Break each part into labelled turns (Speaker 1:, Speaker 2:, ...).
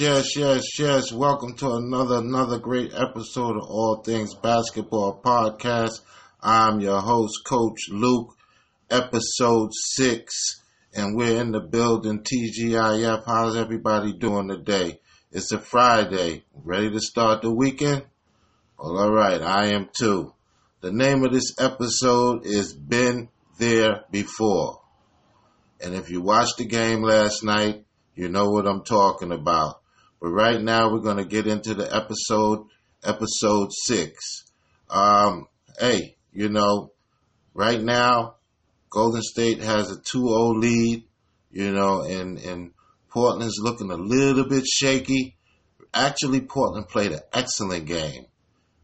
Speaker 1: Yes, yes, yes. Welcome to another another great episode of All Things Basketball Podcast. I'm your host, Coach Luke, episode six, and we're in the building. TGIF. How's everybody doing today? It's a Friday. Ready to start the weekend? Well, all right. I am too. The name of this episode is Been There Before. And if you watched the game last night, you know what I'm talking about. But right now, we're going to get into the episode, episode six. Um, hey, you know, right now, Golden State has a 2-0 lead, you know, and, and Portland's looking a little bit shaky. Actually, Portland played an excellent game.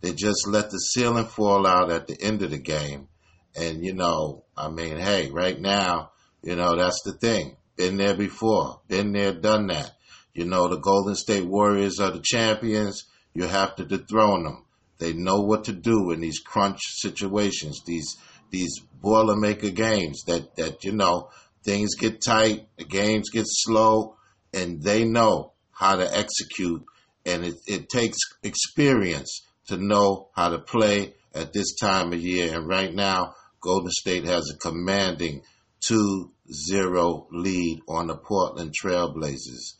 Speaker 1: They just let the ceiling fall out at the end of the game. And, you know, I mean, hey, right now, you know, that's the thing. Been there before. Been there, done that. You know, the Golden State Warriors are the champions. You have to dethrone them. They know what to do in these crunch situations, these these boilermaker games that, that, you know, things get tight, the games get slow, and they know how to execute. And it, it takes experience to know how to play at this time of year. And right now, Golden State has a commanding 2 0 lead on the Portland Trailblazers.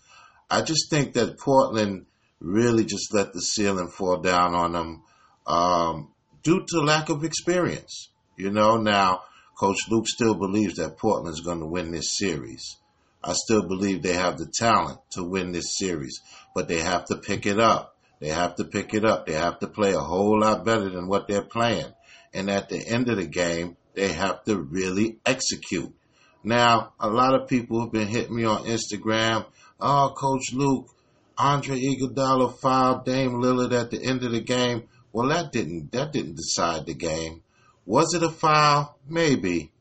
Speaker 1: I just think that Portland really just let the ceiling fall down on them um, due to lack of experience. You know, now Coach Luke still believes that Portland's going to win this series. I still believe they have the talent to win this series, but they have to pick it up. They have to pick it up. They have to play a whole lot better than what they're playing. And at the end of the game, they have to really execute. Now, a lot of people have been hitting me on Instagram. Oh, Coach Luke, Andre Iguodala fouled Dame Lillard at the end of the game. Well, that didn't that didn't decide the game. Was it a foul? Maybe.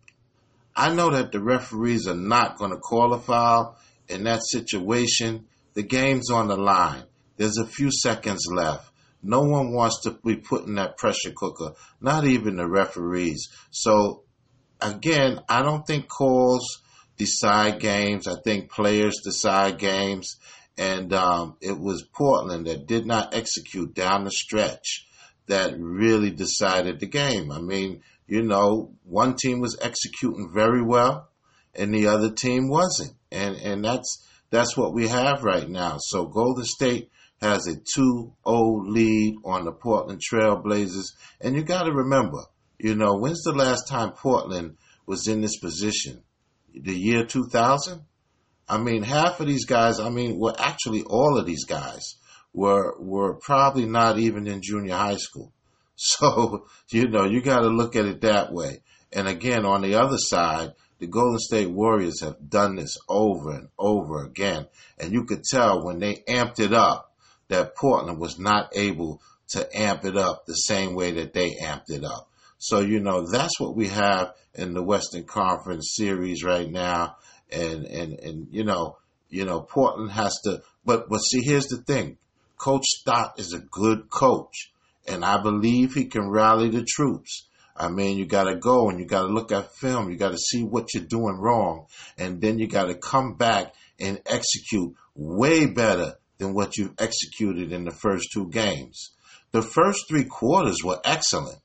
Speaker 1: I know that the referees are not going to call a foul in that situation. The game's on the line. There's a few seconds left. No one wants to be put in that pressure cooker, not even the referees. So, again, I don't think calls decide games. I think players decide games. And um, it was Portland that did not execute down the stretch that really decided the game. I mean, you know, one team was executing very well and the other team wasn't. And and that's that's what we have right now. So Golden State has a 2-0 lead on the Portland Trailblazers. And you got to remember, you know, when's the last time Portland was in this position? The year 2000? I mean, half of these guys, I mean, well, actually all of these guys were were probably not even in junior high school. So, you know, you got to look at it that way. And again, on the other side, the Golden State Warriors have done this over and over again. And you could tell when they amped it up that Portland was not able to amp it up the same way that they amped it up. So, you know, that's what we have in the Western Conference series right now. And, and, and, you know, you know, Portland has to, but, but see, here's the thing. Coach Stott is a good coach and I believe he can rally the troops. I mean, you got to go and you got to look at film. You got to see what you're doing wrong. And then you got to come back and execute way better than what you've executed in the first two games. The first three quarters were excellent.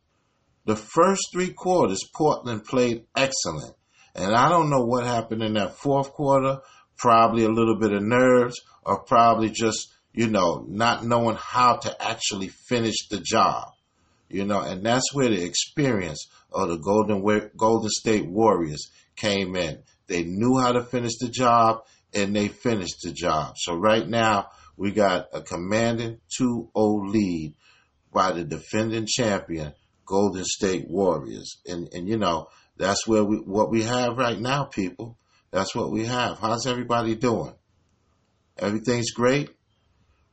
Speaker 1: The first three quarters, Portland played excellent. And I don't know what happened in that fourth quarter. Probably a little bit of nerves or probably just you know, not knowing how to actually finish the job, you know, and that's where the experience of the Golden Golden State Warriors came in. They knew how to finish the job and they finished the job. So right now we got a commanding 2-0 lead by the defending champion Golden State Warriors. And and you know, that's where we what we have right now, people. That's what we have. How's everybody doing? Everything's great?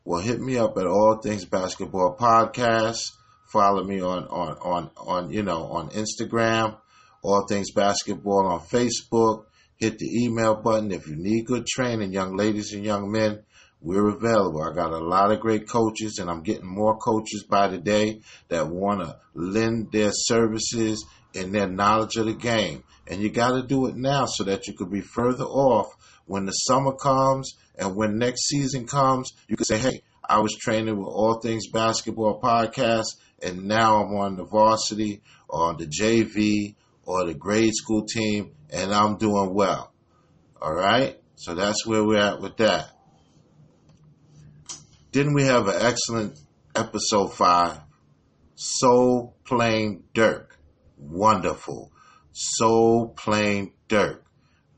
Speaker 1: well, hit me up at All Things Basketball Podcast. Follow me on, on, on, on, you know, on Instagram, All Things Basketball on Facebook. Hit the email button. If you need good training, young ladies and young men, we're available. I got a lot of great coaches and I'm getting more coaches by the day that want to lend their services and their knowledge of the game. And you got to do it now so that you could be further off when the summer comes And when next season comes, you can say, hey, I was training with All Things Basketball Podcast, and now I'm on the varsity or the JV or the grade school team, and I'm doing well. All right? So that's where we're at with that. Didn't we have an excellent episode five? Soul Plane Dirk. Wonderful. Soul Plane Dirk.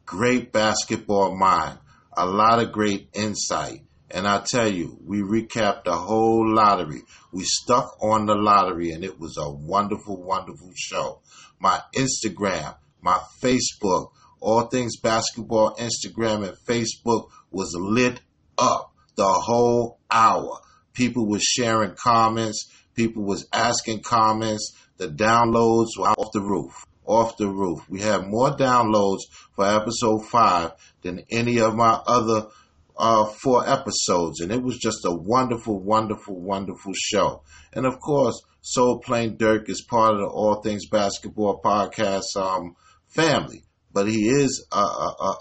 Speaker 1: Great basketball mind. A lot of great insight. And I tell you, we recapped the whole lottery. We stuck on the lottery and it was a wonderful, wonderful show. My Instagram, my Facebook, all things basketball, Instagram and Facebook was lit up the whole hour. People were sharing comments. People was asking comments. The downloads were off the roof. Off the roof. We had more downloads for episode five than any of my other uh, four episodes, and it was just a wonderful, wonderful, wonderful show. And of course, Soul Plane Dirk is part of the All Things Basketball podcast um, family, but he is a, a, a,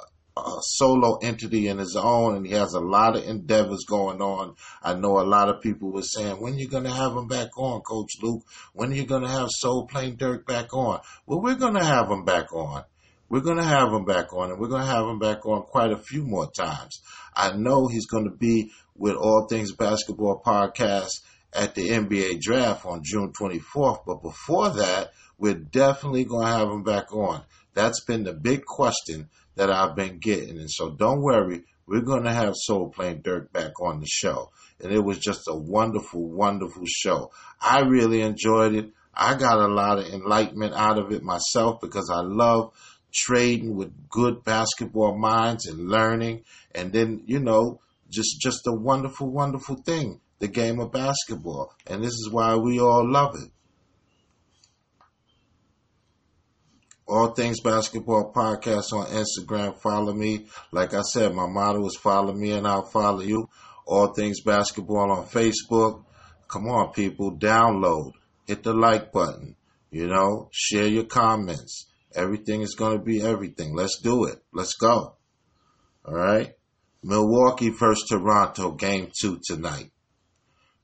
Speaker 1: solo entity in his own, and he has a lot of endeavors going on. I know a lot of people were saying, "When are you going to have him back on, Coach Luke? When are you going to have Soul Plane Dirk back on?" Well, we're going to have him back on. We're going to have him back on, and we're going to have him back on quite a few more times. I know he's going to be with All Things Basketball podcast at the NBA draft on June 24th. But before that, we're definitely going to have him back on. That's been the big question that I've been getting. And so don't worry, we're going to have Soul Plane Dirk back on the show. And it was just a wonderful, wonderful show. I really enjoyed it. I got a lot of enlightenment out of it myself because I love trading with good basketball minds and learning and then you know just just a wonderful wonderful thing the game of basketball and this is why we all love it all things basketball podcast on instagram follow me like i said my motto is follow me and i'll follow you all things basketball on facebook come on people download hit the like button you know share your comments Everything is going to be everything. Let's do it. Let's go. All right. Milwaukee versus Toronto, game two tonight.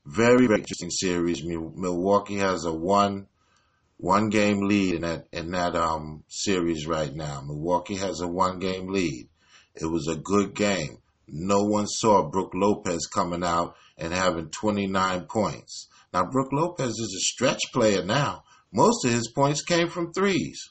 Speaker 1: Very, very interesting series. Milwaukee has a one one game lead in that in that um series right now. Milwaukee has a one game lead. It was a good game. No one saw Brook Lopez coming out and having 29 points. Now Brook Lopez is a stretch player now. Most of his points came from threes.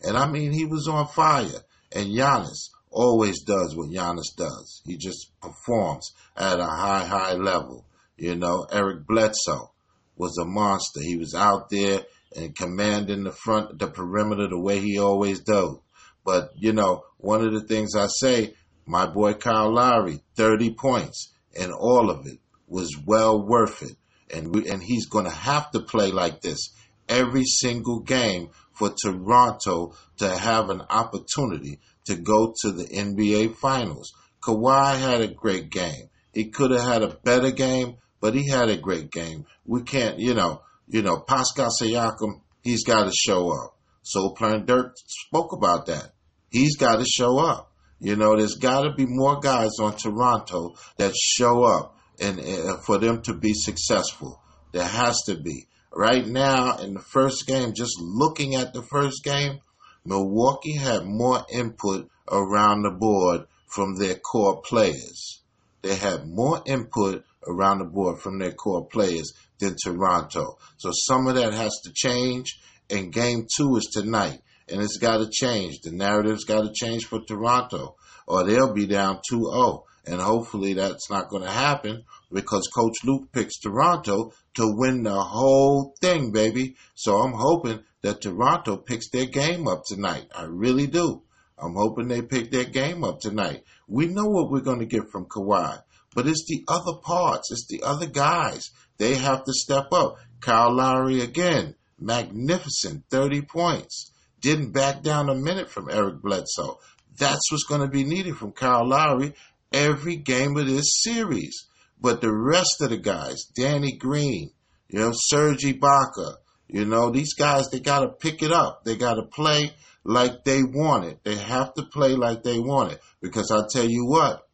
Speaker 1: And I mean, he was on fire. And Giannis always does what Giannis does. He just performs at a high, high level. You know, Eric Bledsoe was a monster. He was out there and commanding the front, the perimeter the way he always does. But, you know, one of the things I say, my boy Kyle Lowry, 30 points, and all of it was well worth it. And we, and he's going to have to play like this every single game for Toronto to have an opportunity to go to the NBA Finals. Kawhi had a great game. He could have had a better game, but he had a great game. We can't, you know, you know, Pascal Siakam, he's got to show up. Soul Plane Dirk spoke about that. He's got to show up. You know, there's got to be more guys on Toronto that show up and, and for them to be successful. There has to be right now in the first game, just looking at the first game, Milwaukee had more input around the board from their core players. They had more input around the board from their core players than Toronto. So some of that has to change, and game two is tonight. And it's got to change. The narrative's got to change for Toronto, or they'll be down 2 0. And hopefully that's not going to happen because Coach Luke picks Toronto to win the whole thing, baby. So I'm hoping that Toronto picks their game up tonight. I really do. I'm hoping they pick their game up tonight. We know what we're going to get from Kawhi, but it's the other parts. It's the other guys. They have to step up. Kyle Lowry again, magnificent, 30 points. Didn't back down a minute from Eric Bledsoe. That's what's going to be needed from Kyle Lowry every game of this series. But the rest of the guys, Danny Green, you know, Serge Ibaka, you know, these guys, they got to pick it up. They got to play like they want it. They have to play like they want it. Because I tell you what,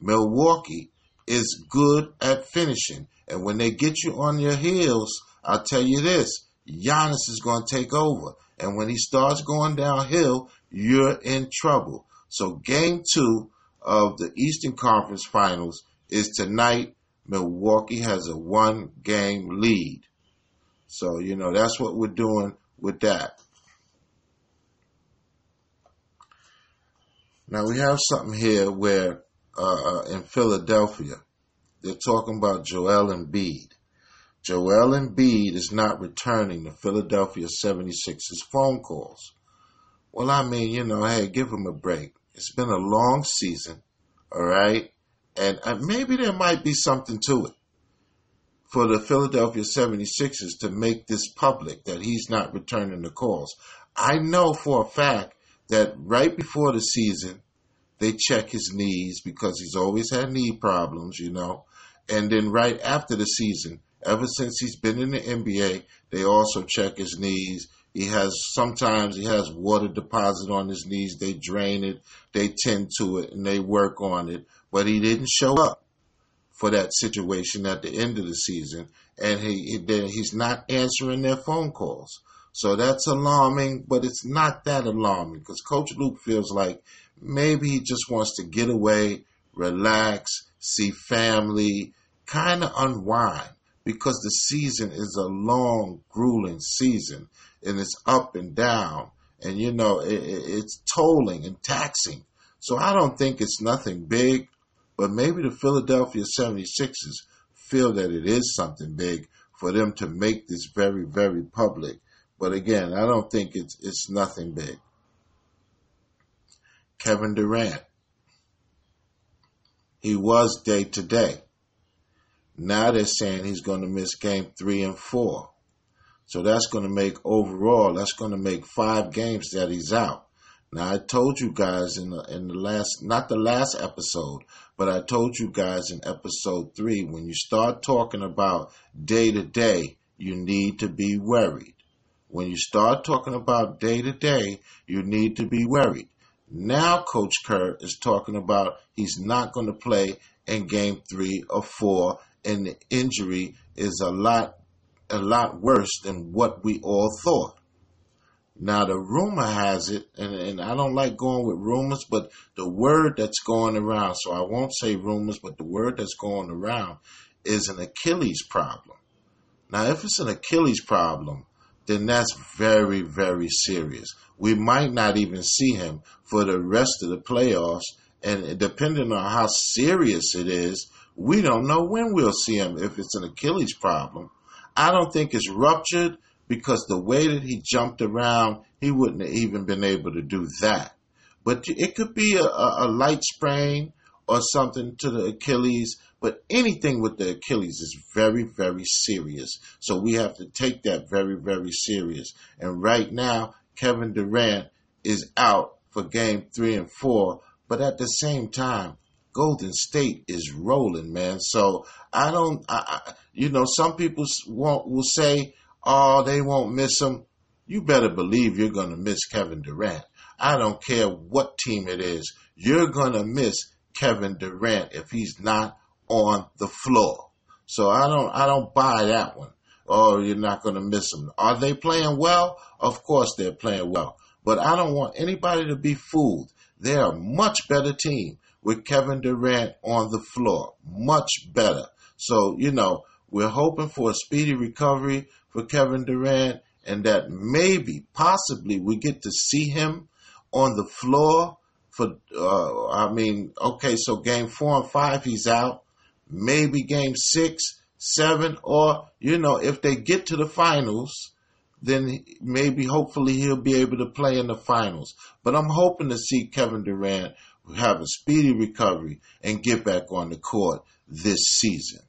Speaker 1: Milwaukee is good at finishing. And when they get you on your heels, I'll tell you this Giannis is going to take over. And when he starts going downhill, you're in trouble. So, game two of the Eastern Conference Finals is tonight. Milwaukee has a one game lead. So, you know, that's what we're doing with that. Now, we have something here where uh, in Philadelphia, they're talking about Joel Embiid. Joel Embiid is not returning the Philadelphia 76ers phone calls. Well, I mean, you know, hey, give him a break. It's been a long season, all right? And maybe there might be something to it for the Philadelphia 76ers to make this public that he's not returning the calls. I know for a fact that right before the season, they check his knees because he's always had knee problems, you know. And then right after the season, Ever since he's been in the NBA, they also check his knees. He has sometimes he has water deposit on his knees. They drain it, they tend to it, and they work on it. But he didn't show up for that situation at the end of the season, and he, he he's not answering their phone calls. So that's alarming, but it's not that alarming because Coach Luke feels like maybe he just wants to get away, relax, see family, kind of unwind because the season is a long, grueling season and it's up and down and you know it, it's tolling and taxing. So I don't think it's nothing big, but maybe the Philadelphia 76ers feel that it is something big for them to make this very, very public. But again, I don't think it's it's nothing big. Kevin Durant. He was day to day. Now they're saying he's going to miss game three and four. So that's going to make overall, that's going to make five games that he's out. Now I told you guys in the in the last not the last episode, but I told you guys in episode three, when you start talking about day to day, you need to be worried. When you start talking about day to day, you need to be worried. Now Coach Kerr is talking about he's not going to play in game three or four and the injury is a lot a lot worse than what we all thought. Now the rumor has it, and, and I don't like going with rumors, but the word that's going around, so I won't say rumors, but the word that's going around is an Achilles problem. Now if it's an Achilles problem, then that's very, very serious. We might not even see him for the rest of the playoffs, and depending on how serious it is, we don't know when we'll see him if it's an Achilles problem. I don't think it's ruptured because the way that he jumped around, he wouldn't have even been able to do that. But it could be a, a light sprain or something to the Achilles, but anything with the Achilles is very, very serious. So we have to take that very, very serious. And right now, Kevin Durant is out for game three and four, but at the same time, Golden State is rolling, man. So I don't, I, you know, some people won't, will say, oh, they won't miss him. You better believe you're going to miss Kevin Durant. I don't care what team it is. You're going to miss Kevin Durant if he's not on the floor. So I don't, I don't buy that one. Oh, you're not going to miss him. Are they playing well? Of course they're playing well. But I don't want anybody to be fooled. They're a much better team with Kevin Durant on the floor. Much better. So, you know, we're hoping for a speedy recovery for Kevin Durant and that maybe, possibly, we get to see him on the floor for, uh, I mean, okay, so game four and five, he's out. Maybe game six, seven, or, you know, if they get to the finals, then maybe hopefully he'll be able to play in the finals. But I'm hoping to see Kevin Durant have a speedy recovery and get back on the court this season.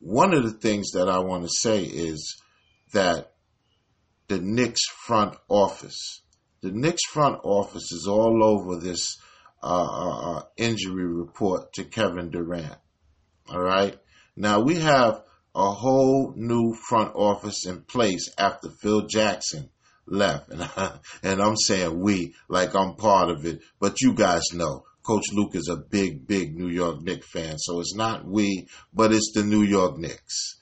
Speaker 1: One of the things that I want to say is that the Knicks front office, the Knicks front office is all over this uh, uh, uh injury report to Kevin Durant. All right. Now we have a whole new front office in place after Phil Jackson left. And, I, and I'm saying we like I'm part of it, but you guys know Coach Luke is a big, big New York Knicks fan. So it's not we, but it's the New York Knicks.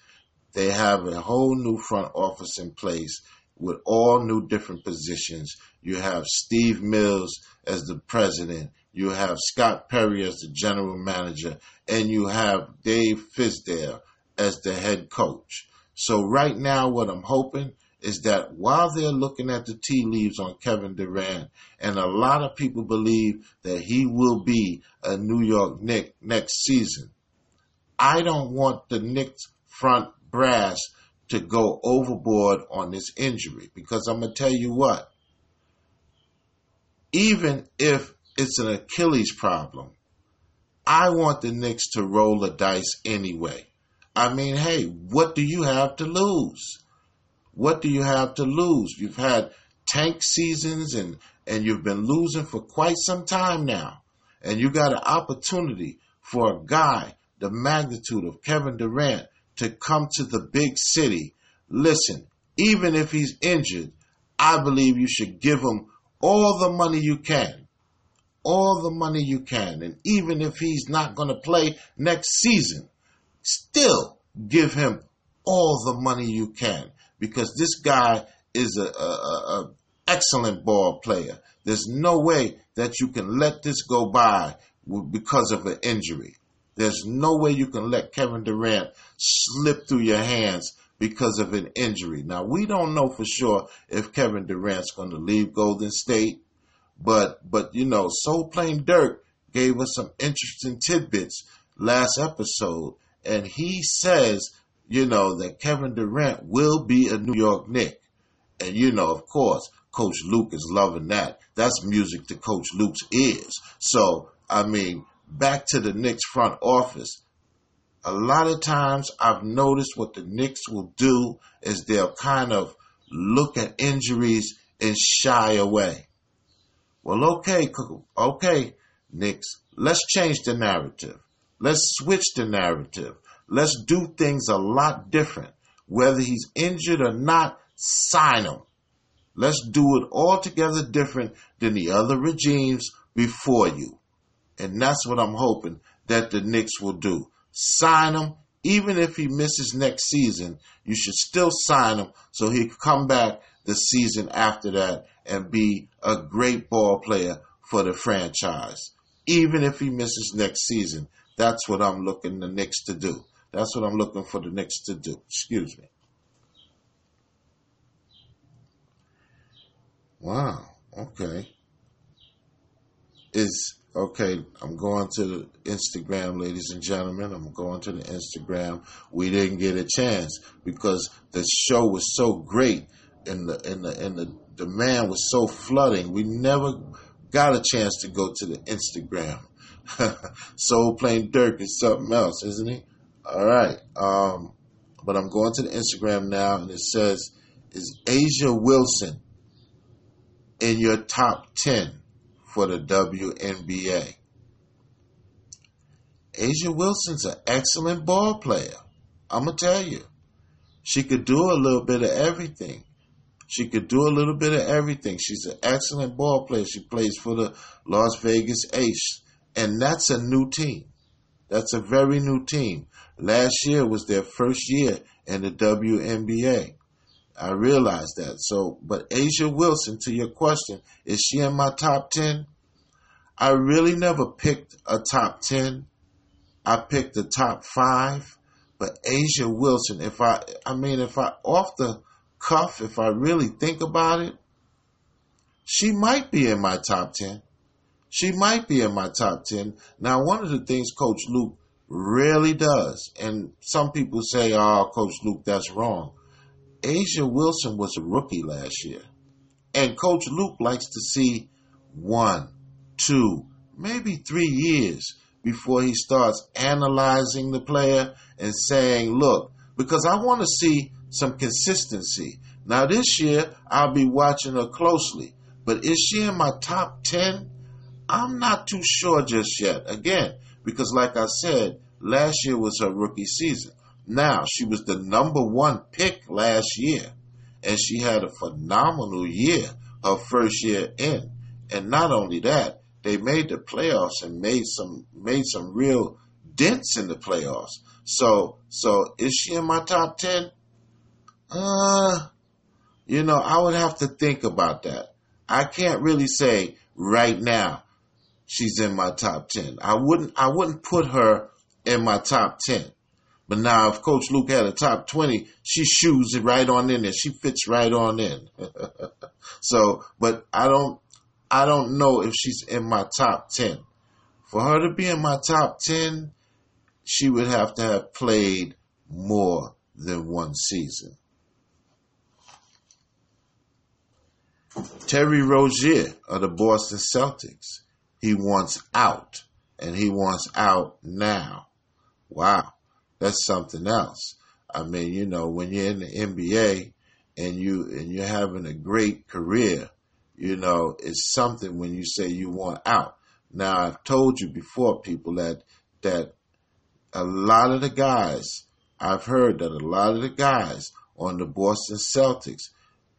Speaker 1: They have a whole new front office in place with all new different positions. You have Steve Mills as the president. You have Scott Perry as the general manager and you have Dave Fizdale as the head coach. So right now, what I'm hoping is that while they're looking at the tea leaves on Kevin Durant, and a lot of people believe that he will be a New York Knick next season, I don't want the Knicks front brass to go overboard on this injury because I'm going to tell you what, even if it's an Achilles problem, I want the Knicks to roll the dice anyway. I mean, hey, what do you have to lose? What do you have to lose? You've had tank seasons and, and you've been losing for quite some time now. And you got an opportunity for a guy the magnitude of Kevin Durant to come to the big city. Listen, even if he's injured, I believe you should give him all the money you can. All the money you can. And even if he's not going to play next season, still give him all the money you can because this guy is a, a, a excellent ball player. There's no way that you can let this go by because of an injury. There's no way you can let Kevin Durant slip through your hands because of an injury. Now, we don't know for sure if Kevin Durant's going to leave Golden State, but, but, you know, Soul Plane Dirk gave us some interesting tidbits last episode, and he says you know, that Kevin Durant will be a New York Knick. And, you know, of course, Coach Luke is loving that. That's music to Coach Luke's ears. So, I mean, back to the Knicks front office. A lot of times I've noticed what the Knicks will do is they'll kind of look at injuries and shy away. Well, okay, okay, Knicks, let's change the narrative. Let's switch the narrative. Let's do things a lot different. Whether he's injured or not, sign him. Let's do it altogether different than the other regimes before you. And that's what I'm hoping that the Knicks will do. Sign him. Even if he misses next season, you should still sign him so he can come back the season after that and be a great ball player for the franchise. Even if he misses next season, that's what I'm looking the Knicks to do. That's what I'm looking for the Knicks to do. Excuse me. Wow. Okay. Is okay. I'm going to the Instagram, ladies and gentlemen. I'm going to the Instagram. We didn't get a chance because the show was so great and the and the and the demand was so flooding. We never got a chance to go to the Instagram. Soul Plane Dirk is something else, isn't he? All right. Um, but I'm going to the Instagram now, and it says, "Is A'ja Wilson in your top ten for the WNBA?" A'ja Wilson's an excellent ball player. I'm gonna tell you, she could do a little bit of everything. She could do a little bit of everything. She's an excellent ball player. She plays for the Las Vegas Ace, and that's a new team. That's a very new team. Last year was their first year in the WNBA. I realize that. So, but A'ja Wilson, to your question, is she in my top 10? I really never picked a top 10. I picked the top five. But A'ja Wilson, if I, I mean, if I, off the cuff, if I really think about it, she might be in my top 10. She might be in my top 10. Now, one of the things Coach Luke Really does. And some people say, oh, Coach Luke, that's wrong. A'ja Wilson was a rookie last year. And Coach Luke likes to see one, two, maybe three years before he starts analyzing the player and saying, look, because I want to see some consistency. Now, this year, I'll be watching her closely. But is she in my top 10? I'm not too sure just yet. Again, because, like I said, last year was her rookie season. Now, she was the number one pick last year. and she had a phenomenal year her first year in. And not only that, they made the playoffs and made some made some real dents in the playoffs. So so is she in my top ten? Uh you know, I would have to think about that. I can't really say right now she's in my top ten. I wouldn't I wouldn't put her in my top ten. But now if Coach Luke had a top twenty, she shoes it right on in there. She fits right on in. so but I don't I don't know if she's in my top 10. For her to be in my top 10, she would have to have played more than one season. Terry Rozier of the Boston Celtics. He wants out, and he wants out now. Wow, that's something else. I mean, you know, when you're in the NBA and you and you're having a great career, you know, it's something when you say you want out. Now I've told you before, people, that that a lot of the guys I've heard that a lot of the guys on the Boston Celtics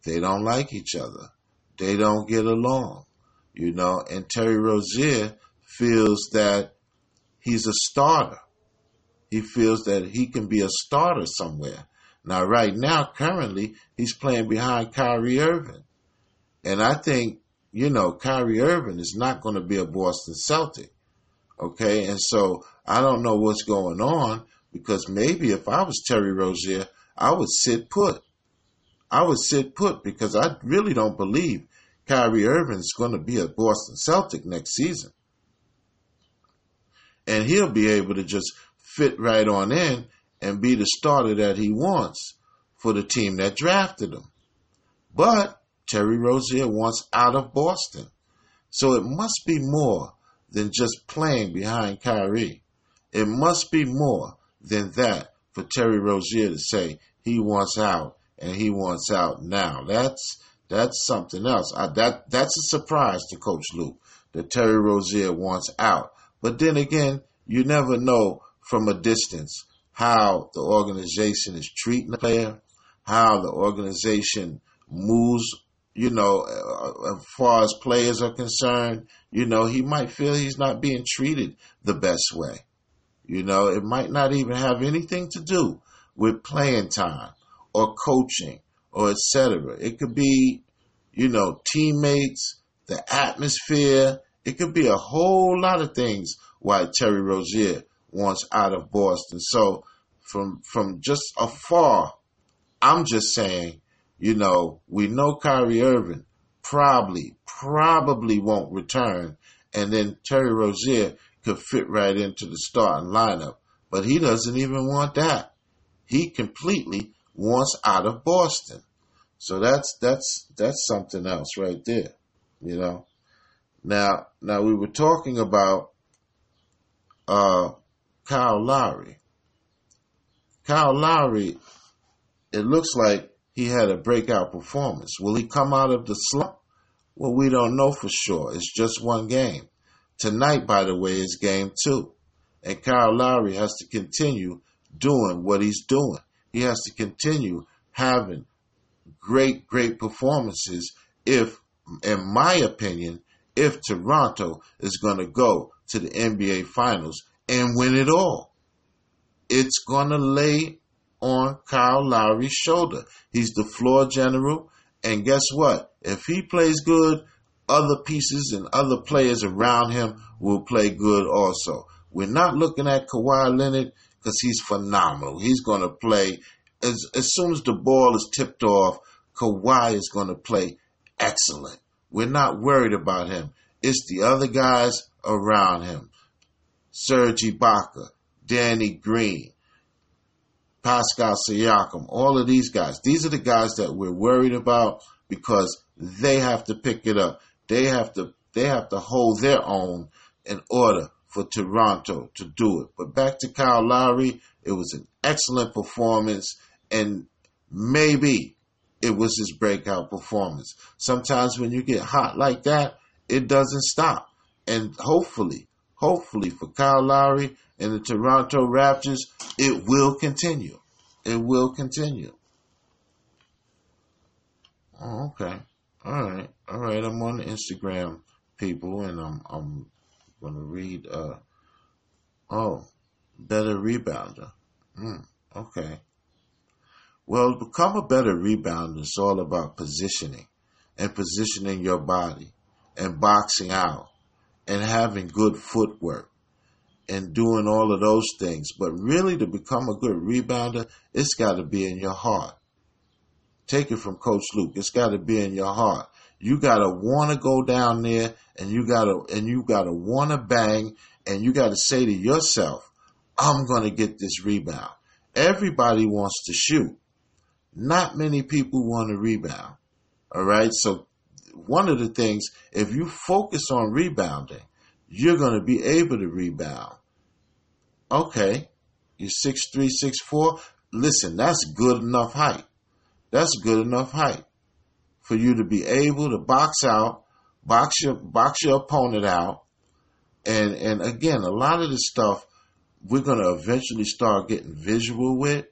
Speaker 1: they don't like each other. They don't get along. You know, and Terry Rozier feels that he's a starter. He feels that he can be a starter somewhere. Now, right now, currently, he's playing behind Kyrie Irving. And I think, you know, Kyrie Irving is not going to be a Boston Celtic. Okay. And so I don't know what's going on because maybe if I was Terry Rozier, I would sit put. I would sit put because I really don't believe Kyrie Irving is going to be a Boston Celtic next season. And he'll be able to just fit right on in and be the starter that he wants for the team that drafted him. But Terry Rozier wants out of Boston. So it must be more than just playing behind Kyrie. It must be more than that for Terry Rozier to say he wants out and he wants out now. That's that's something else. I, that that's a surprise to Coach Luke that Terry Rozier wants out. But then again, you never know from a distance how the organization is treating the player, how the organization moves you know, uh, as far as players are concerned, you know, he might feel he's not being treated the best way. You know, it might not even have anything to do with playing time or coaching or etc. It could be, you know, teammates, the atmosphere. It could be a whole lot of things why Terry Rozier wants out of Boston. So from from just afar, I'm just saying you know, we know Kyrie Irving probably, probably won't return. And then Terry Rozier could fit right into the starting lineup. But he doesn't even want that. He completely wants out of Boston. So that's that's that's something else right there. You know. Now now we were talking about uh Kyle Lowry. Kyle Lowry, it looks like he had a breakout performance. Will he come out of the slump? Well, we don't know for sure. It's just one game. Tonight, by the way, is game two. And Kyle Lowry has to continue doing what he's doing. He has to continue having great, great performances if, in my opinion, if Toronto is going to go to the NBA Finals and win it all. It's going to lay on Kyle Lowry's shoulder. He's the floor general. And guess what? If he plays good, other pieces and other players around him will play good also. We're not looking at Kawhi Leonard because he's phenomenal. He's going to play as, as soon as the ball is tipped off. Kawhi is going to play excellent. We're not worried about him. It's the other guys around him. Serge Ibaka, Danny Green, Pascal Siakam, all of these guys. These are the guys that we're worried about because they have to pick it up. They have to they have to hold their own in order for Toronto to do it. But back to Kyle Lowry, it was an excellent performance and maybe it was his breakout performance. Sometimes when you get hot like that, it doesn't stop. And hopefully, hopefully for Kyle Lowry and the Toronto Raptors, it will continue. It will continue. Oh, okay. All right. All right. I'm on Instagram, people, and I'm I'm gonna read. Uh, oh, better rebounder. Mm, okay. Well, become a better rebounder, it's all about positioning and positioning your body and boxing out and having good footwork and doing all of those things. But really, to become a good rebounder, it's got to be in your heart. Take it from Coach Luke. It's got to be in your heart. You got to want to go down there and you got to, and you got to want to bang and you got to say to yourself, I'm going to get this rebound. Everybody wants to shoot. Not many people want to rebound. All right. So one of the things, if you focus on rebounding, you're going to be able to rebound. Okay. You're six three, six four. Listen, that's good enough height. That's good enough height for you to be able to box out, box your box your opponent out, and and again, a lot of the stuff we're gonna eventually start getting visual with,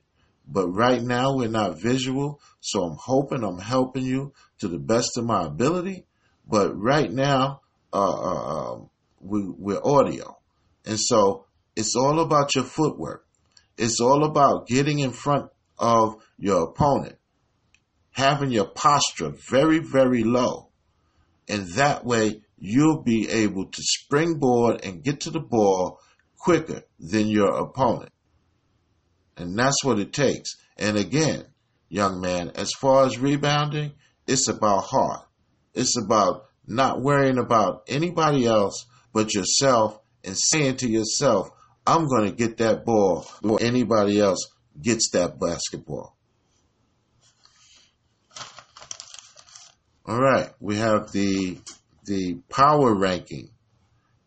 Speaker 1: but right now we're not visual. So I'm hoping I'm helping you to the best of my ability. But right now, uh, uh, um, we, we're audio, and so it's all about your footwork. It's all about getting in front of your opponent having your posture very, very low. And that way you'll be able to springboard and get to the ball quicker than your opponent. And that's what it takes. And again, young man, as far as rebounding, it's about heart. It's about not worrying about anybody else but yourself and saying to yourself, I'm going to get that ball before anybody else gets that basketball. All right, we have the the power ranking.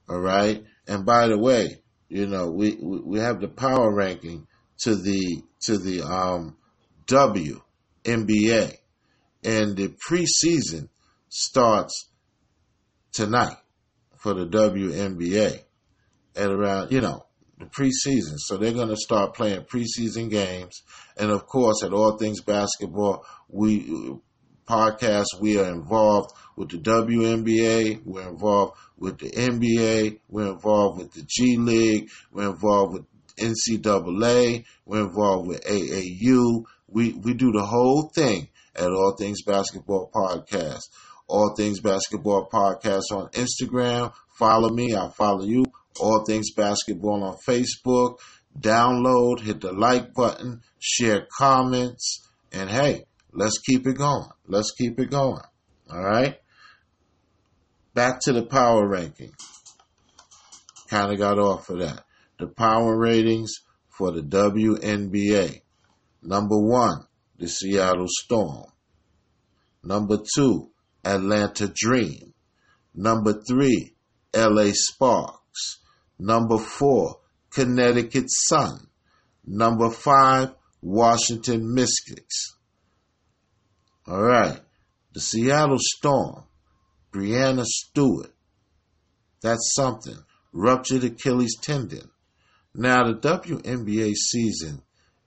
Speaker 1: All right, and by the way, you know we we have the power ranking to the to the um W NBA, and the preseason starts tonight for the WNBA at around you know the preseason. So they're going to start playing preseason games, and of course, at All Things Basketball, we podcast. We are involved with the WNBA. We're involved with the NBA. We're involved with the G League. We're involved with NCAA. We're involved with AAU. We, we do the whole thing at All Things Basketball Podcast. All Things Basketball Podcast on Instagram. Follow me. I follow you. All Things Basketball on Facebook. Download, hit the like button, share comments, and hey, Let's keep it going. Let's keep it going. All right. Back to the power ranking. Kind of got off of that. The power ratings for the WNBA. Number one, the Seattle Storm. Number two, Atlanta Dream. Number three, LA Sparks. Number four, Connecticut Sun. Number five, Washington Mystics. All right. The Seattle Storm, Breanna Stewart. That's something. Ruptured Achilles tendon. Now, the WNBA season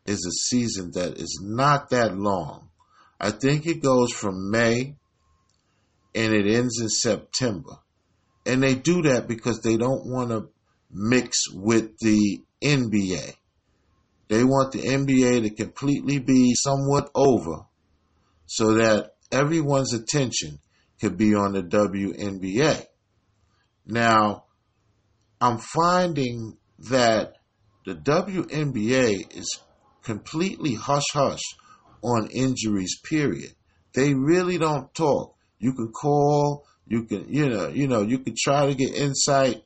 Speaker 1: is a season that is not that long. I think it goes from May and it ends in September. And they do that because they don't want to mix with the NBA. They want the NBA to completely be somewhat over so that everyone's attention could be on the WNBA. Now, I'm finding that the WNBA is completely hush hush on injuries, period. They really don't talk. You can call, you can, you know, you know, you can try to get insight,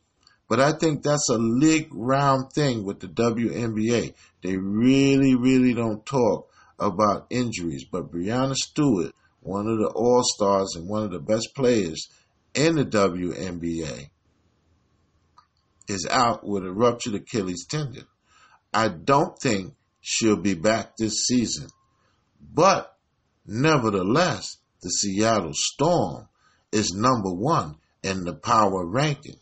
Speaker 1: but I think that's a league round thing with the WNBA. They really, really don't talk about injuries, but Breanna Stewart, one of the All Stars and one of the best players in the WNBA, is out with a ruptured Achilles tendon. I don't think she'll be back this season, but nevertheless, the Seattle Storm is number one in the power ranking.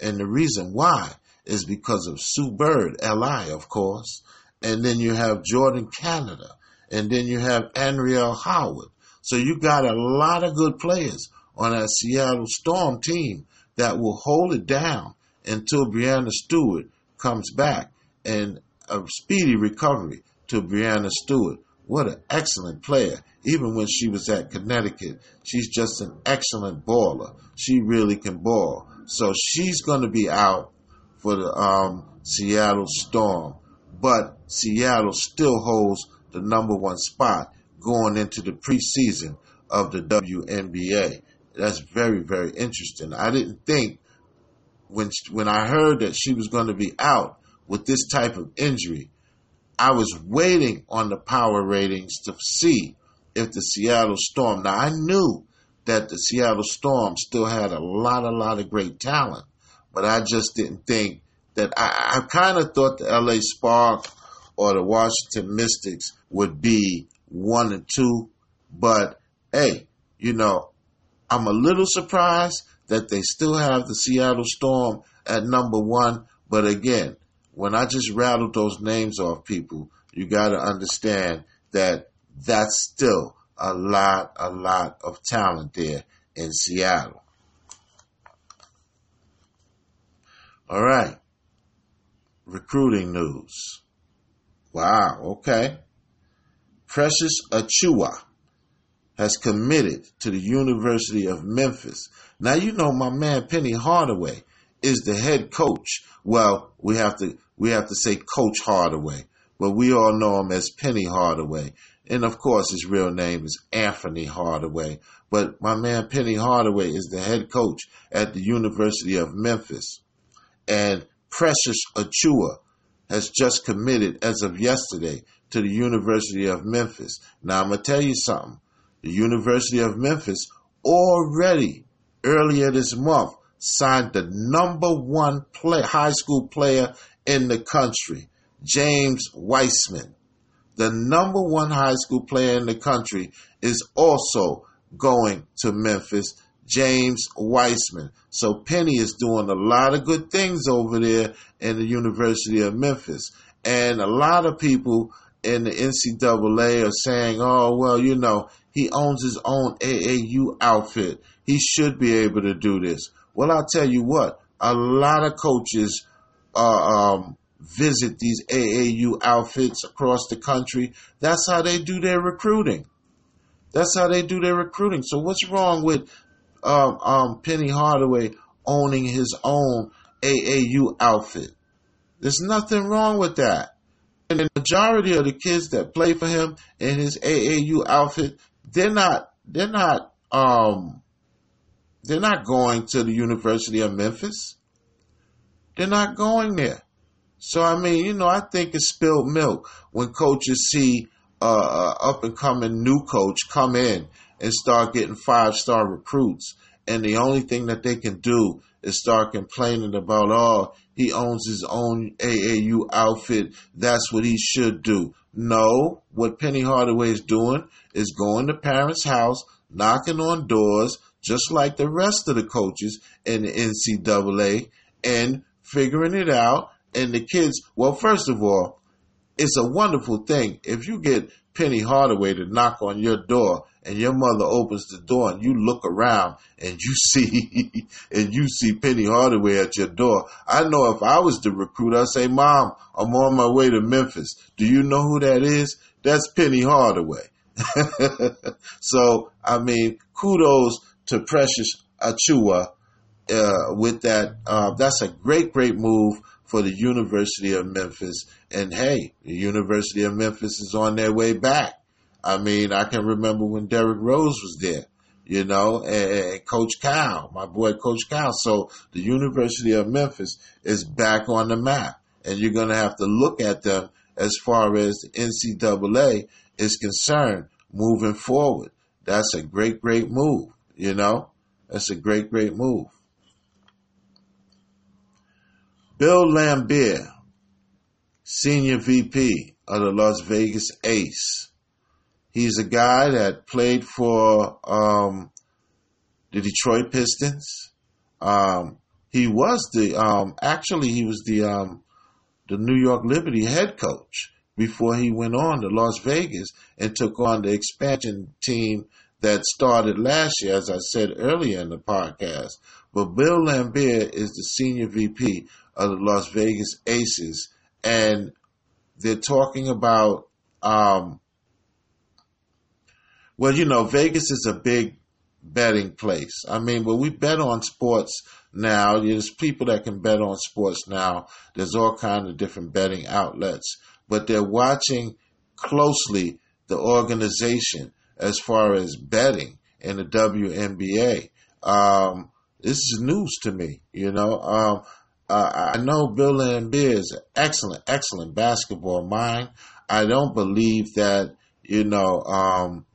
Speaker 1: And the reason why is because of Sue Bird, LI, of course. And then you have Jordan Canada, and then you have Anriel Howard. So you got a lot of good players on that Seattle Storm team that will hold it down until Breanna Stewart comes back and a speedy recovery to Breanna Stewart. What an excellent player. Even when she was at Connecticut, she's just an excellent baller. She really can ball. So she's going to be out for the um, Seattle Storm. But Seattle still holds the number one spot going into the preseason of the WNBA. That's very, very interesting. I didn't think when when I heard that she was going to be out with this type of injury, I was waiting on the power ratings to see if the Seattle Storm. Now I knew that the Seattle Storm still had a lot, a lot of great talent, but I just didn't think that. I, I kind of thought the LA Spark or the Washington Mystics would be one and two, but hey, you know, I'm a little surprised that they still have the Seattle Storm at number one. But again, when I just rattled those names off people, you got to understand that that's still a lot, a lot of talent there in Seattle. All right. Recruiting news. Wow. Okay. Precious Achiuwa has committed to the University of Memphis. Now you know my man Penny Hardaway is the head coach. Well, we have to we have to say Coach Hardaway, but we all know him as Penny Hardaway. And of course his real name is Anthony Hardaway. But my man Penny Hardaway is the head coach at the University of Memphis. And Precious Achiuwa has just committed as of yesterday to the University of Memphis. Now I'm gonna tell you something. The University of Memphis already earlier this month signed the number one play, high school player in the country, James Wiseman. The number one high school player in the country is also going to Memphis, James Wiseman. So Penny is doing a lot of good things over there in the University of Memphis. And a lot of people in the NCAA are saying, oh, well, you know, he owns his own AAU outfit. He should be able to do this. Well, I'll tell you what, a lot of coaches uh, um, visit these AAU outfits across the country. That's how they do their recruiting. That's how they do their recruiting. So what's wrong with um, um, Penny Hardaway owning his own AAU outfit? There's nothing wrong with that. And the majority of the kids that play for him in his AAU outfit, they're not they're not um they're not going to the University of Memphis. They're not going there. So I mean, you know, I think it's spilled milk when coaches see uh, up and coming new coach come in and start getting five star recruits, and the only thing that they can do is start complaining about, oh, he owns his own AAU outfit. That's what he should do. No, what Penny Hardaway is doing is going to parents' house, knocking on doors, just like the rest of the coaches in the NCAA, and figuring it out. And the kids, well, first of all, it's a wonderful thing if you get Penny Hardaway to knock on your door and your mother opens the door and you look around and you see and you see Penny Hardaway at your door. I know if I was the recruit, I'd say, Mom, I'm on my way to Memphis. Do you know who that is? That's Penny Hardaway. so I mean, kudos to Precious Achiuwa uh, with that. Uh, that's a great, great move for the University of Memphis. And hey, the University of Memphis is on their way back. I mean, I can remember when Derrick Rose was there, you know, and, Coach Cal, my boy Coach Cal. So the University of Memphis is back on the map, and you're going to have to look at them as far as the NCAA is concerned moving forward. That's a great, great move, you know. That's a great, great move. Bill Laimbeer, Senior VP of the Las Vegas Ace. He's a guy that played for um, the Detroit Pistons. Um, he was the um, actually he was the um, the New York Liberty head coach before he went on to Las Vegas and took on the expansion team that started last year, as I said earlier in the podcast. But Bill Laimbeer is the senior VP of the Las Vegas Aces, and they're talking about, um, well, you know, Vegas is a big betting place. I mean, when we bet on sports now, there's people that can bet on sports now. There's all kind of different betting outlets, but they're watching closely the organization as far as betting in the WNBA. Um, this is news to me, you know. Um, uh, I know Bill Laimbeer is an excellent, excellent basketball mind. I don't believe that, you know, um,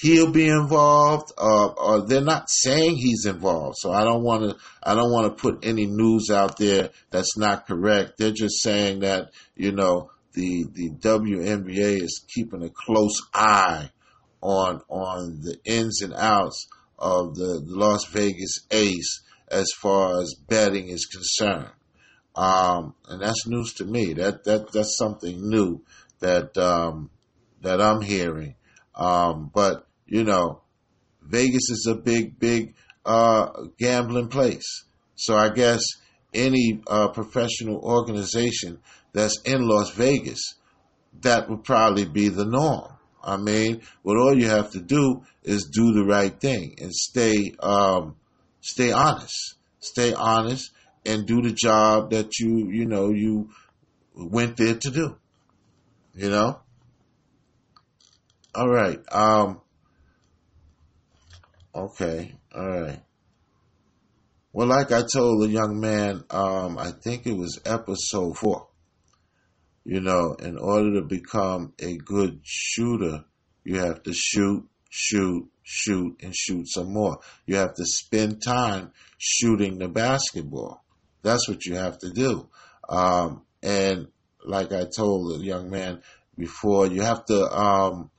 Speaker 1: he'll be involved, uh, or they're not saying he's involved. So I don't want to, I don't want to put any news out there that's not correct. They're just saying that, you know, the, the WNBA is keeping a close eye on, on the ins and outs of the, the Las Vegas Ace as far as betting is concerned. Um, and that's news to me. That, that, that's something new that, um, that I'm hearing. Um, but you know, Vegas is a big, big uh, gambling place. So I guess any uh, professional organization that's in Las Vegas, that would probably be the norm. I mean, what all you have to do is do the right thing and stay, um, stay honest, stay honest, and do the job that you, you know, you went there to do. You know. All right. Um, Okay, all right. Well, like I told the young man, um, I think it was episode four. You know, in order to become a good shooter, you have to shoot, shoot, shoot, and shoot some more. You have to spend time shooting the basketball. That's what you have to do. Um, and like I told the young man before, you have to um,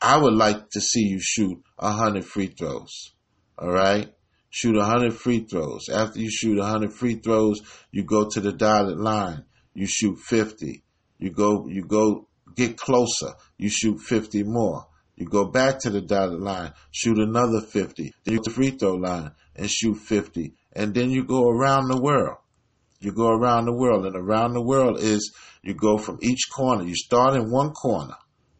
Speaker 1: I would like to see you shoot a hundred free throws. All right. Shoot a hundred free throws. After you shoot a hundred free throws, you go to the dotted line. You shoot 50. You go, you go get closer. You shoot 50 more. You go back to the dotted line, shoot another 50. Then you go to the free throw line and shoot 50. And then you go around the world. You go around the world and around the world is you go from each corner. You start in one corner.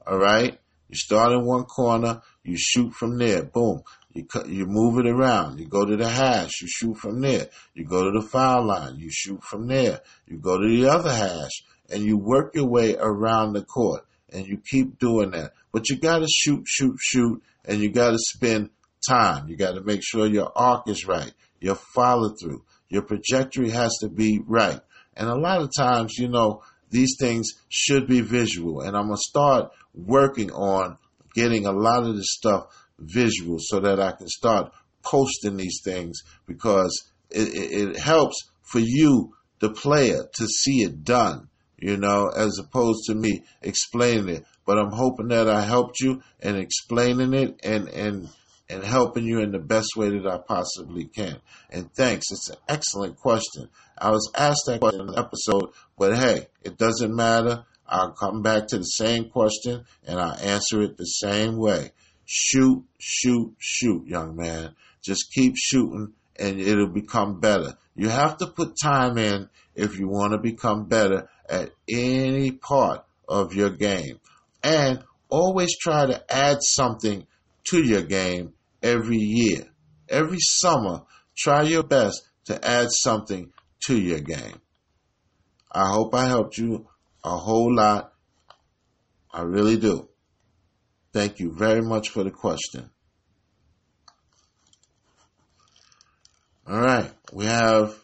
Speaker 1: All right. You start in one corner, you shoot from there. Boom. You cut, you move it around. You go to the hash, you shoot from there. You go to the foul line, you shoot from there. You go to the other hash, and you work your way around the court, and you keep doing that. But you got to shoot, shoot, shoot, and you got to spend time. You got to make sure your arc is right, your follow through, your trajectory has to be right. And a lot of times, you know, these things should be visual. And I'm going to start working on getting a lot of this stuff visual so that I can start posting these things because it, it, it helps for you, the player, to see it done, you know, as opposed to me explaining it. But I'm hoping that I helped you in explaining it and, and, and helping you in the best way that I possibly can. And thanks. It's an excellent question. I was asked that question in the episode, but hey, it doesn't matter. I'll come back to the same question and I'll answer it the same way. Shoot, shoot, shoot, young man. Just keep shooting and it'll become better. You have to put time in if you want to become better at any part of your game. And always try to add something to your game every year. Every summer, try your best to add something to your game. I hope I helped you a whole lot. I really do. Thank you very much for the question. All right, we have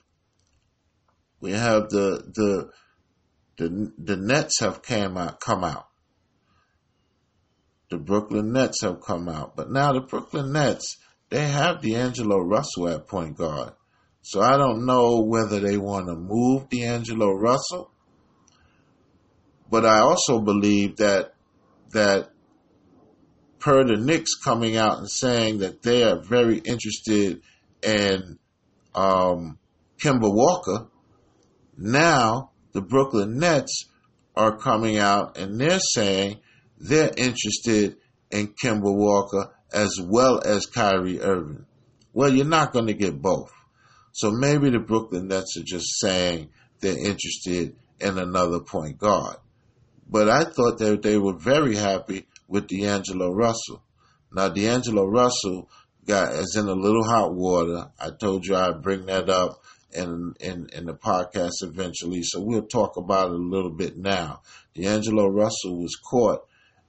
Speaker 1: we have the the the the Nets have came out come out. The Brooklyn Nets have come out, but now the Brooklyn Nets they have D'Angelo Russell at point guard. So I don't know whether they want to move D'Angelo Russell but I also believe that that per the Knicks coming out and saying that they are very interested in um, Kemba Walker, now the Brooklyn Nets are coming out and they're saying they're interested in Kemba Walker as well as Kyrie Irving. Well, you're not going to get both. So maybe the Brooklyn Nets are just saying they're interested in another point guard. But I thought that they were very happy with D'Angelo Russell. Now, D'Angelo Russell got is in a little hot water. I told you I'd bring that up in, in, in the podcast eventually. So we'll talk about it a little bit now. D'Angelo Russell was caught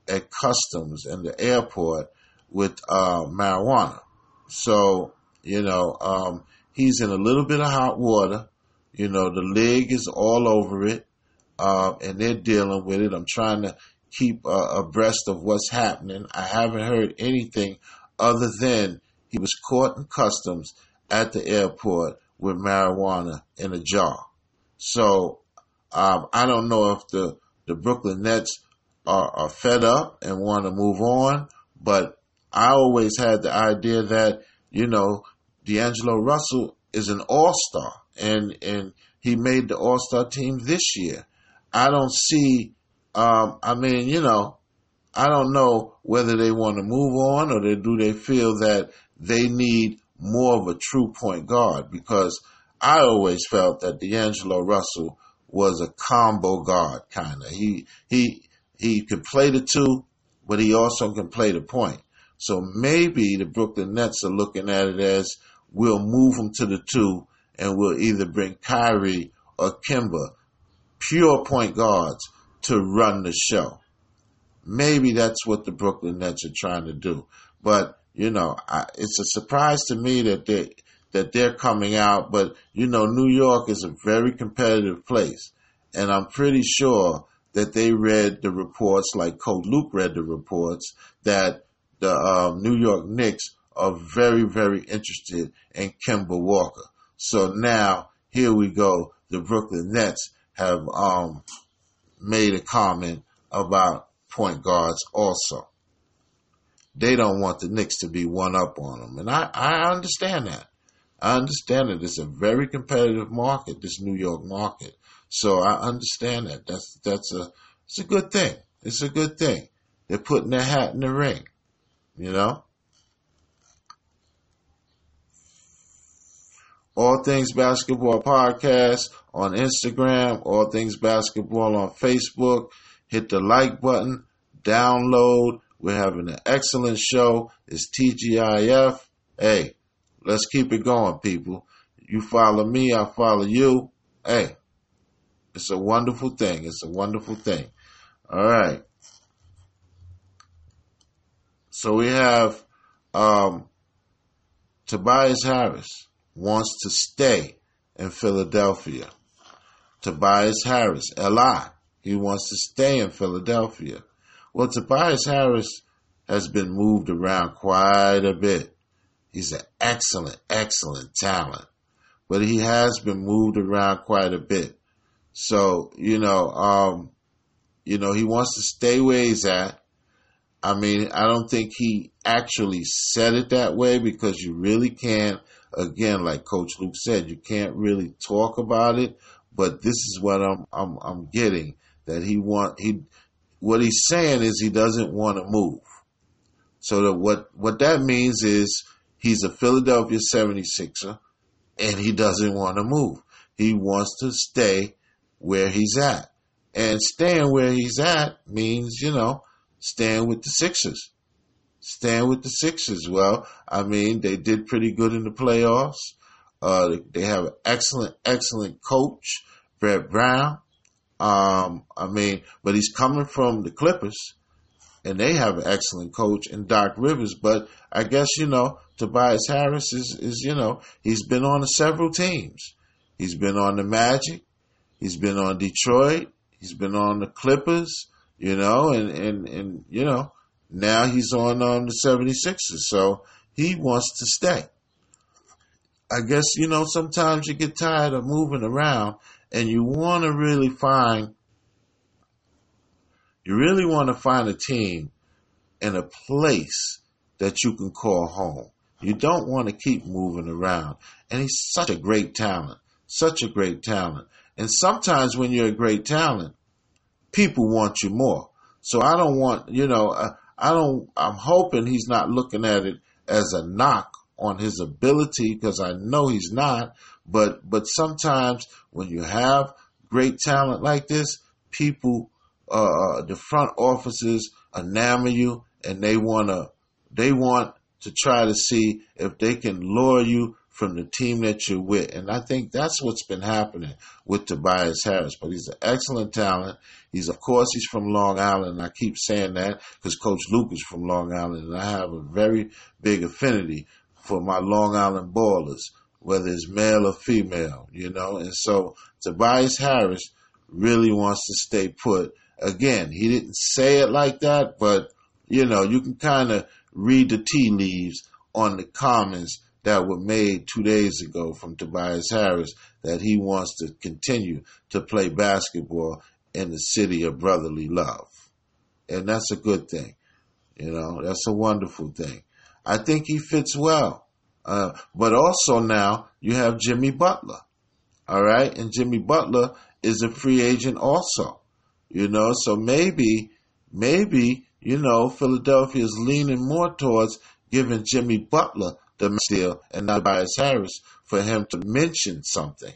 Speaker 1: at customs in the airport with uh, marijuana. So, you know, um, he's in a little bit of hot water. You know, the league is all over it, uh, and they're dealing with it. I'm trying to keep uh, abreast of what's happening. I haven't heard anything other than he was caught in customs at the airport with marijuana in a jar. So um, I don't know if the, the Brooklyn Nets are, are fed up and want to move on, but I always had the idea that, you know, D'Angelo Russell is an all star and, and he made the all star team this year. I don't see, um, I mean, you know, I don't know whether they want to move on or they, do they feel that they need more of a true point guard because I always felt that D'Angelo Russell was a combo guard kind of. He he he could play the two, but he also can play the point. So maybe the Brooklyn Nets are looking at it as we'll move him to the two and we'll either bring Kyrie or Kemba, pure point guards, to run the show. Maybe that's what the Brooklyn Nets are trying to do. But you know, I, it's a surprise to me that they that they're coming out. But you know, New York is a very competitive place, and I'm pretty sure that they read the reports, like Coach Luke read the reports that the um, New York Knicks are very, very interested in Kemba Walker. So now here we go. The Brooklyn Nets have um, made a comment about point guards also they don't want the Knicks to be one up on them. And I, I understand that. I understand that it's a very competitive market, this New York market. So I understand that. That's that's a it's a good thing. It's a good thing. They're putting their hat in the ring. You know? All Things Basketball Podcast on Instagram, All Things Basketball on Facebook. Hit the like button, download, we're having an excellent show. It's TGIF. Hey, let's keep it going, people. You follow me, I follow you. Hey, it's a wonderful thing. It's a wonderful thing. All right. So we have um, Tobias Harris wants to stay in Philadelphia. Tobias Harris, LI, he wants to stay in Philadelphia. Well, Tobias Harris has been moved around quite a bit. He's an excellent, excellent talent, but he has been moved around quite a bit. So, you know, um, you know, he wants to stay where he's at. I mean, I don't think he actually said it that way because you really can't, again, like Coach Luke said, you can't really talk about it, but this is what I'm, I'm, I'm getting that he want, he, what he's saying is he doesn't want to move. So that what, what that means is he's a Philadelphia 76er and he doesn't want to move. He wants to stay where he's at. And staying where he's at means, you know, staying with the Sixers. Staying with the Sixers. Well, I mean, they did pretty good in the playoffs. Uh, they have an excellent, excellent coach, Brett Brown. Um, I mean, but he's coming from the Clippers, and they have an excellent coach in Doc Rivers. But I guess you know Tobias Harris is is you know he's been on several teams. He's been on the Magic, he's been on Detroit, he's been on the Clippers, you know, and and and you know now he's on um, the 76ers. So he wants to stay. I guess you know sometimes you get tired of moving around and you want to really find you really want to find a team and a place that you can call home. You don't want to keep moving around. And he's such a great talent, such a great talent. And sometimes when you're a great talent, people want you more. So I don't want, you know, uh, I don't. I'm hoping he's not looking at it as a knock on his ability because I know he's not. But but sometimes when you have great talent like this, people, uh, the front offices enamor you, and they wanna they want to try to see if they can lure you from the team that you're with. And I think that's what's been happening with Tobias Harris. But he's an excellent talent. He's, of course, he's from Long Island. I keep saying that because Coach Luke is from Long Island, and I have a very big affinity for my Long Island ballers, whether it's male or female, you know. And so Tobias Harris really wants to stay put. Again, he didn't say it like that, but you know, you can kind of read the tea leaves on the comments that were made two days ago from Tobias Harris that he wants to continue to play basketball in the city of brotherly love. And that's a good thing. You know, that's a wonderful thing. I think he fits well. Uh, but also now you have Jimmy Butler. All right. And Jimmy Butler is a free agent also. You know, so maybe, maybe, you know, Philadelphia is leaning more towards giving Jimmy Butler the deal and not Tobias Harris for him to mention something.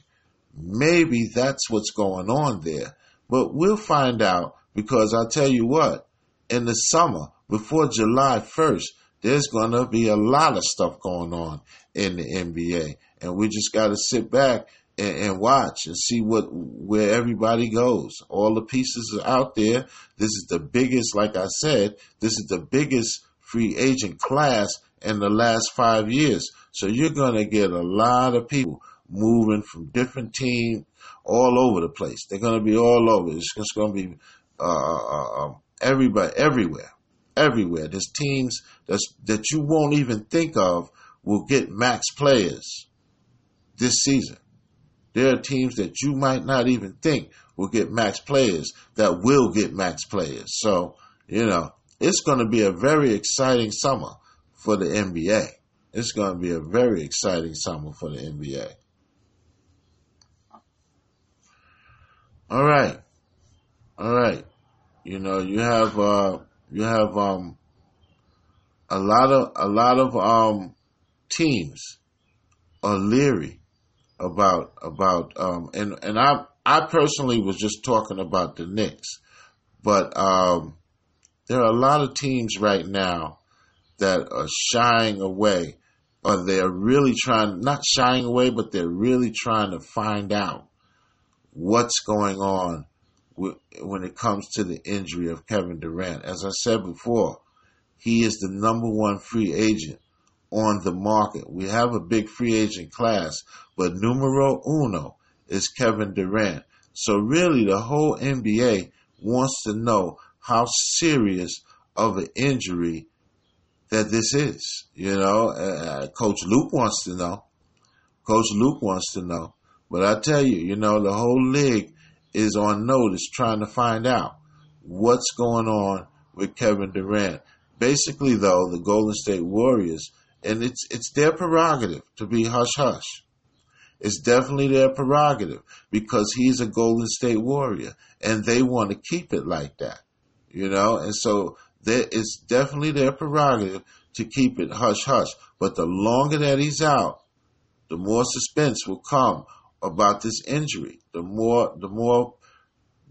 Speaker 1: Maybe that's what's going on there. But we'll find out because I'll tell you what, in the summer, before July 1st, there's going to be a lot of stuff going on in the NBA. And we just got to sit back and, and, watch and see what where everybody goes. All the pieces are out there. This is the biggest, like I said, this is the biggest free agent class in the last five years. So you're going to get a lot of people moving from different teams all over the place. They're going to be all over. It's just going to be uh, uh, um, everybody, everywhere, everywhere. There's teams that's, that you won't even think of will get max players this season. There are teams that you might not even think will get max players that will get max players. So, you know, it's going to be a very exciting summer for the NBA. It's going to be a very exciting summer for the NBA. All right. All right. You know, you have uh you have um a lot of a lot of um teams are leery about about um and and I I personally was just talking about the Knicks, but um there are a lot of teams right now that are shying away or they're really trying, not shying away, but they're really trying to find out what's going on when it comes to the injury of Kevin Durant. As I said before, he is the number one free agent on the market. We have a big free agent class, but numero uno is Kevin Durant. So really the whole NBA wants to know how serious of an injury that this is. You know, uh, Coach Luke wants to know. Coach Luke wants to know. But I tell you, you know, the whole league is on notice trying to find out what's going on with Kevin Durant. Basically, though, the Golden State Warriors, and it's it's their prerogative to be hush hush. It's definitely their prerogative because he's a Golden State Warrior, and they want to keep it like that, you know. And so it's definitely their prerogative to keep it hush hush. But the longer that he's out, the more suspense will come about this injury. The more, the more,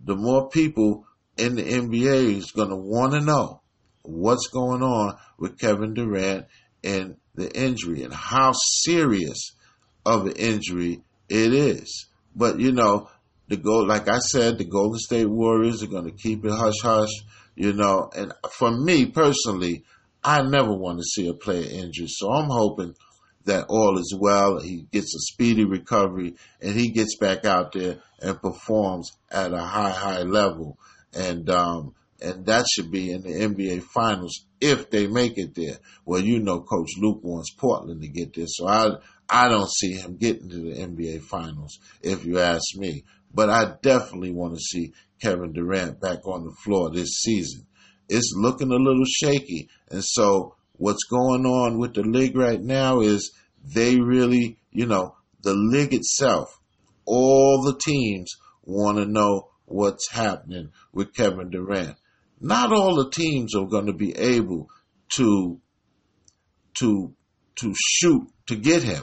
Speaker 1: the more people in the NBA is going to want to know what's going on with Kevin Durant and the injury and how serious of an injury it is. But you know, the goal, like I said, the Golden State Warriors are going to keep it hush hush you know. And for me personally, I never want to see a player injured, so I'm hoping that all is well. He gets a speedy recovery and he gets back out there and performs at a high, high level. And um, and that should be in the NBA Finals if they make it there. Well, you know, Coach Luke wants Portland to get there, so I I don't see him getting to the NBA Finals if you ask me. But I definitely want to see Kevin Durant back on the floor this season. It's looking a little shaky. And so what's going on with the league right now is they really, you know, the league itself, all the teams want to know what's happening with Kevin Durant. not all the teams are going to be able to to to shoot to get him.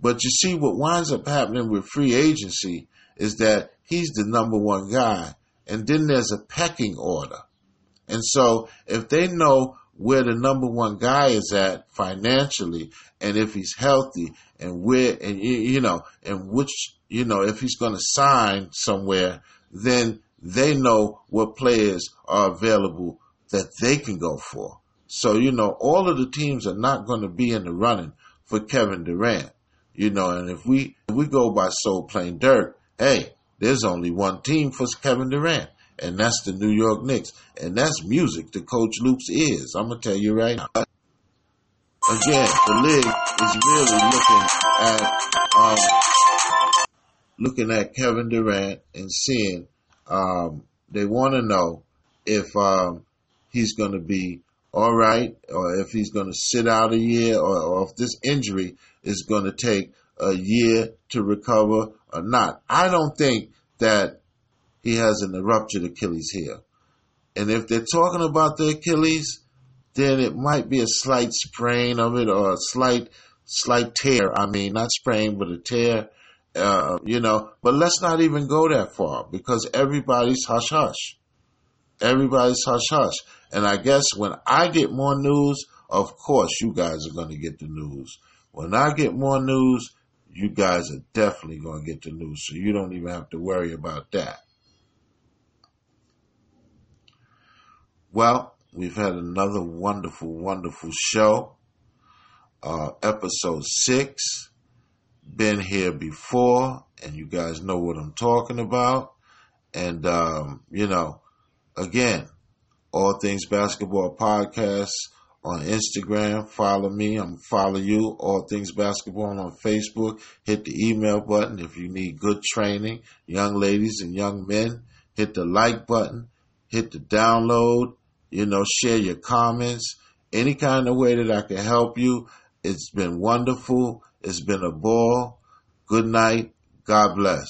Speaker 1: But you see, what winds up happening with free agency is that he's the number one guy, and then there's a pecking order. And so, if they know where the number one guy is at financially, and if he's healthy, and where, and you know, and which, you know, if he's going to sign somewhere, then they know what players are available that they can go for. So, you know, all of the teams are not going to be in the running for Kevin Durant. You know, and if we if we go by Soul Plane Dirk, hey, there's only one team for Kevin Durant, and that's the New York Knicks. And that's music to Coach Luke's ears. I'm gonna tell you right now. Again, the league is really looking at um, looking at Kevin Durant and seeing um, they want to know if um, he's going to be all right, or if he's going to sit out a year, or, or if this injury is going to take a year to recover or not. I don't think that he has an ruptured Achilles heel. And if they're talking about the Achilles, then it might be a slight sprain of it or a slight, slight tear. I mean, not sprain, but a tear. Uh, you know, but let's not even go that far because everybody's hush hush. Everybody's hush hush. And I guess when I get more news, of course you guys are going to get the news. When I get more news, you guys are definitely going to get the news. So you don't even have to worry about that. Well, we've had another wonderful, wonderful show. Uh, episode six. Been here before, and you guys know what I'm talking about. And, um, you know, again, all Things Basketball Podcast on Instagram. Follow me. I'm follow you. All Things Basketball on Facebook. Hit the email button if you need good training. Young ladies and young men, hit the like button. Hit the download. You know, share your comments. Any kind of way that I can help you. It's been wonderful. It's been a ball. Good night. God bless.